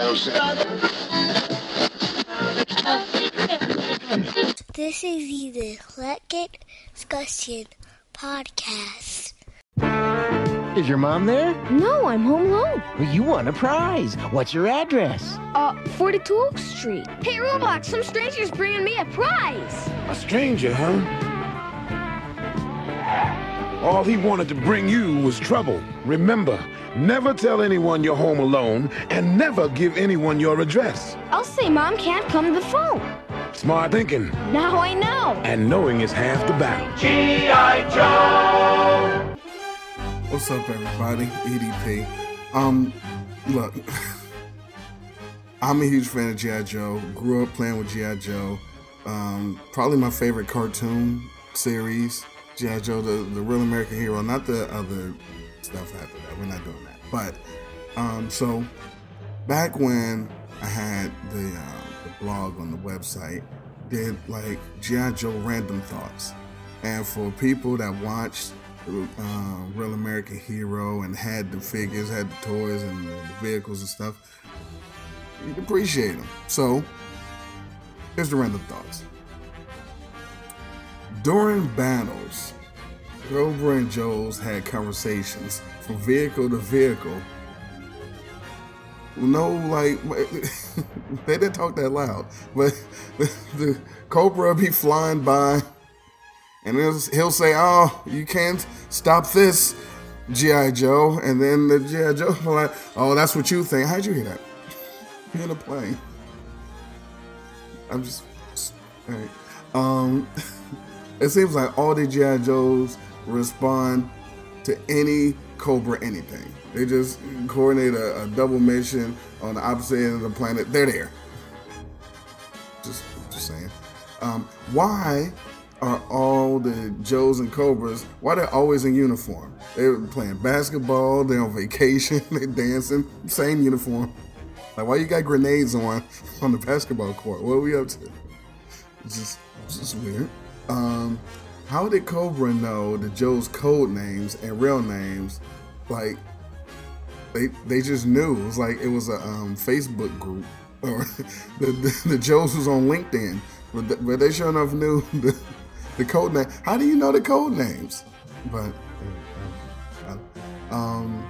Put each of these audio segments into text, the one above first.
This is the Let Get Discussion Podcast. Is your mom there? No, I'm home alone. Well, you won a prize. What's your address? Uh, 42 Oak Street. Hey, Roadblock, some stranger's bringing me a prize. A stranger, huh? All he wanted to bring you was trouble. Remember, never tell anyone you're home alone and never give anyone your address. I'll say mom can't come to the phone. Smart thinking. Now I know. And knowing is half the battle. G.I. Joe! What's up, everybody? EDP. Um, look, I'm a huge fan of G.I. Joe. Grew up playing with G.I. Joe. Um, probably my favorite cartoon series. G.I. Joe, the, the real American hero, not the other stuff after that. We're not doing that. But, um, so back when I had the, um, the blog on the website, did like G.I. Joe random thoughts. And for people that watched uh, Real American Hero and had the figures, had the toys and the vehicles and stuff, you appreciate them. So, here's the random thoughts. During battles, Cobra and Joe's had conversations from vehicle to vehicle. No, like they didn't talk that loud, but the, Cobra be flying by, and he'll say, "Oh, you can't stop this, GI Joe," and then the GI Joe like, "Oh, that's what you think." How'd you hear that? You're in a plane. I'm just, all right. Um, it seems like all the GI Joes respond to any Cobra anything. They just coordinate a, a, double mission on the opposite end of the planet. They're there. Just, just saying. Um, why are all the Joes and Cobras? Why they're always in uniform? They're playing basketball. They're on vacation. They're dancing. Same uniform. Like why you got grenades on on the basketball court? What are we up to? It's just, it's just weird. Um, how did Cobra know the Joe's code names and real names? Like they they just knew. It was like it was a um, Facebook group, or the, the, the Joes was on LinkedIn, but, the, but they sure enough knew the, the code name. How do you know the code names? But um,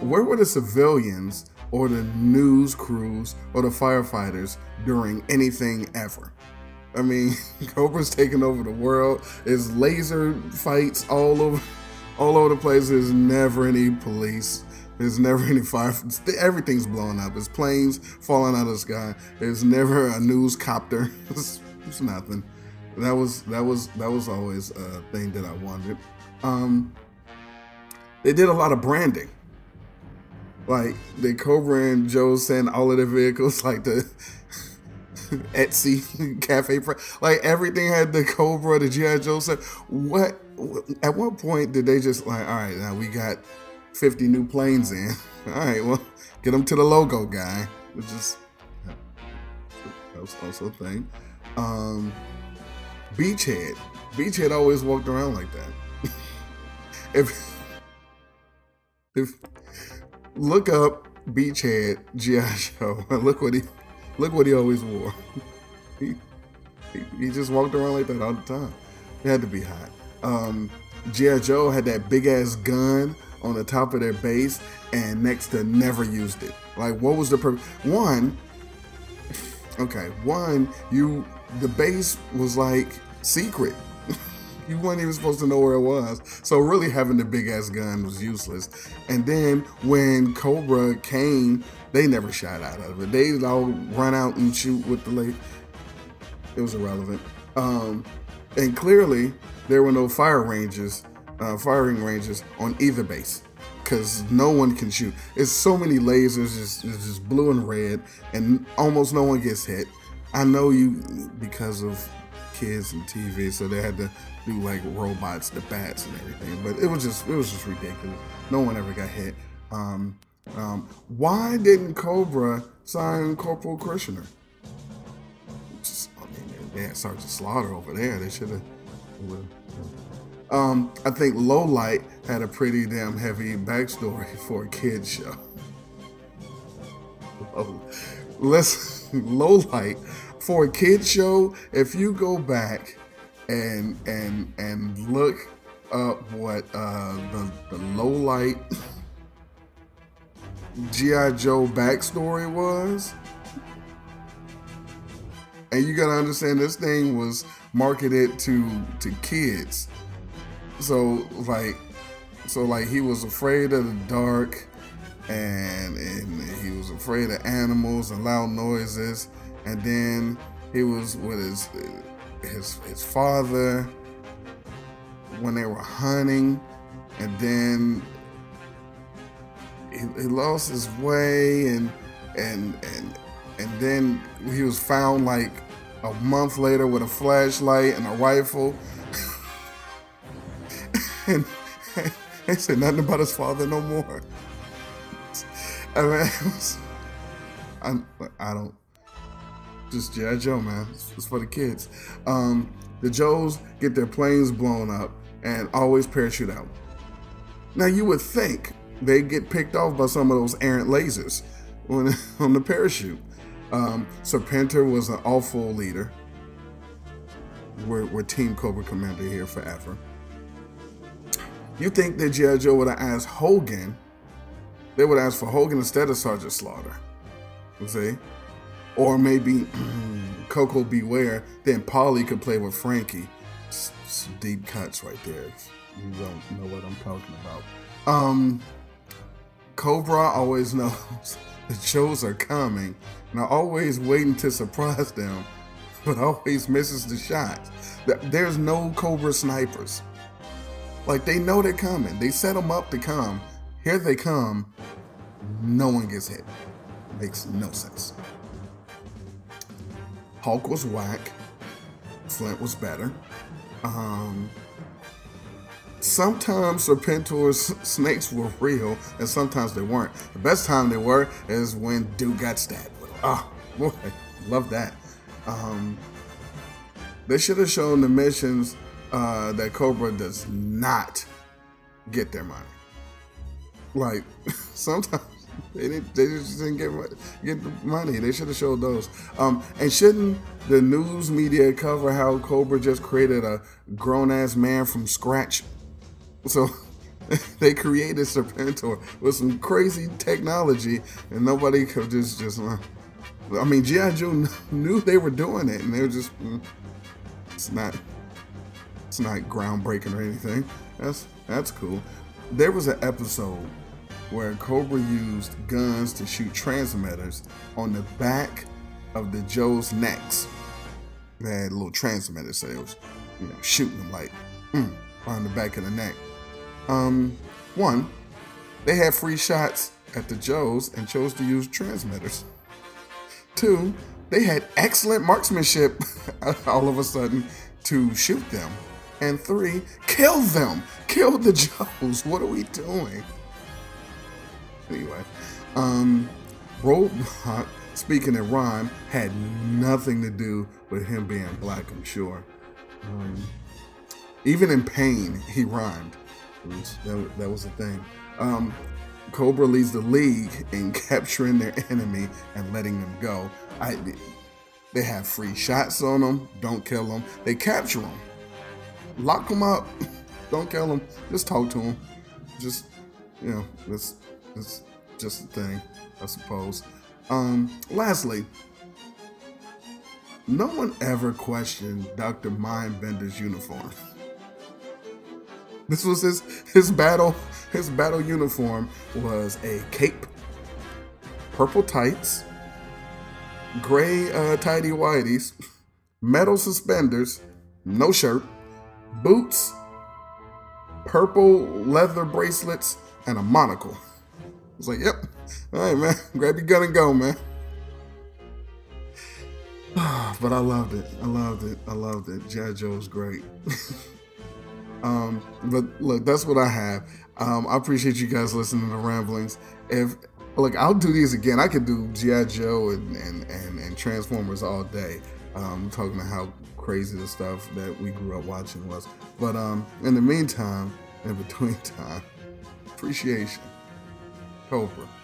where were the civilians or the news crews or the firefighters during anything ever? I mean, Cobra's taking over the world. There's laser fights all over, all over the place. There's never any police. There's never any fire. Everything's blowing up. There's planes falling out of the sky. There's never a news copter. It's, it's nothing. That was that was that was always a thing that I wanted. Um, they did a lot of branding. Like the Cobra and Joe sent all of their vehicles, like the Etsy cafe, like everything had the Cobra, the GI Joe. set. what? At what point did they just like? All right, now we got 50 new planes in. All right, well, get them to the logo guy. Which is that was also a thing. Um, Beachhead. Beachhead always walked around like that. if if look up Beachhead GI Joe and look what he look what he always wore. he, he, he just walked around like that all the time. It had to be hot. Um, GI Joe had that big ass gun on the top of their base and next to never used it. Like, what was the purpose? One, okay, one, you, the base was like secret. you weren't even supposed to know where it was. So, really, having the big ass gun was useless. And then when Cobra came, they never shot out of it. They all run out and shoot with the lake. It was irrelevant. Um, and clearly, there were no fire ranges uh, firing ranges on either base because no one can shoot. It's so many lasers, it's just blue and red, and almost no one gets hit. I know you because of kids and TV, so they had to do like robots, the bats, and everything. But it was just it was just ridiculous. No one ever got hit. Um, um, why didn't Cobra sign Corporal Kirchner? Just, I mean, they had Sergeant Slaughter over there. They should have. Um, I think Low Light had a pretty damn heavy backstory for a kid show. low, let's low light for a kid show. If you go back and and and look up what uh, the the low light GI Joe backstory was, and you gotta understand this thing was marketed to to kids. So like so like he was afraid of the dark and and he was afraid of animals and loud noises and then he was with his his his father when they were hunting. And then he, he lost his way and and and and then he was found like a month later with a flashlight and a rifle. And he said nothing about his father no more. I mean, it was, I, I don't just G.I. Joe, man. It's, for the kids. Um, the Joes get their planes blown up and always parachute out. Now, you would think they get picked off by some of those errant lasers when, on the parachute. Um, Serpentor was an awful leader. We're, we're Team Cobra Commander here forever. You think that G.I. Joe would have asked Hogan, they would ask for Hogan instead of Sergeant Slaughter. You see? Or maybe Koko B. Ware, then Polly could play with Frankie. Deep cuts right there. You don't know what I'm talking about. Um, Cobra always knows the Joes are coming, and are always waiting to surprise them, but always misses the shots. There's no Cobra snipers. Like they know they're coming. They set them up to come. Here they come. No one gets hit. Makes no sense. Hulk was whack. Flint was better. Um, sometimes Serpentor's snakes were real, and sometimes they weren't. The best time they were is when dude got stabbed. Oh, boy, love that. Um, they should have shown the missions uh, that Cobra does not get their money. Like sometimes they didn't. They just didn't get get the money. They should have showed those. Um, and shouldn't the news media cover how Cobra just created a grown ass man from scratch? So they created Serpentor with some crazy technology, and nobody could just just. Uh, I mean, GI Joe knew they were doing it, and they were just. Mm, it's not. It's not groundbreaking or anything. That's that's cool. There was an episode where Cobra used guns to shoot transmitters on the back of the Joe's necks. They had little transmitters, so it was, you know, shooting them like mm, on the back of the neck. Um, one, they had free shots at the Joes and chose to use transmitters. Two, they had excellent marksmanship all of a sudden to shoot them. And three, kill them. Kill the Joes. What are we doing? Anyway, um, Roadblock, speaking in rhyme, had nothing to do with him being black, I'm sure. Um, even in pain, he rhymed. That, that, was the thing. Um, Cobra leads the league in capturing their enemy and letting them go. I, they have free shots on them. Don't kill them. They capture them. Lock them up. Don't kill them. Just talk to them. Just, you know, let's it's just a thing, I suppose. Um, lastly, no one ever questioned Dr. Mindbender's uniform. This was his his battle his battle uniform was a cape, purple tights, gray uh, tidy whities, metal suspenders, no shirt, boots, purple leather bracelets, and a monocle was like, yep. All right, man. Grab your gun and go, man. but I loved it. I loved it. I loved it. G.I. Joe was great. um, but look, that's what I have. Um, I appreciate you guys listening to ramblings. If look, I'll do these again. I could do G.I. Joe and, and, and, and Transformers all day. Um, talking about how crazy the stuff that we grew up watching was. But um, in the meantime, in between time, appreciation. Cobra.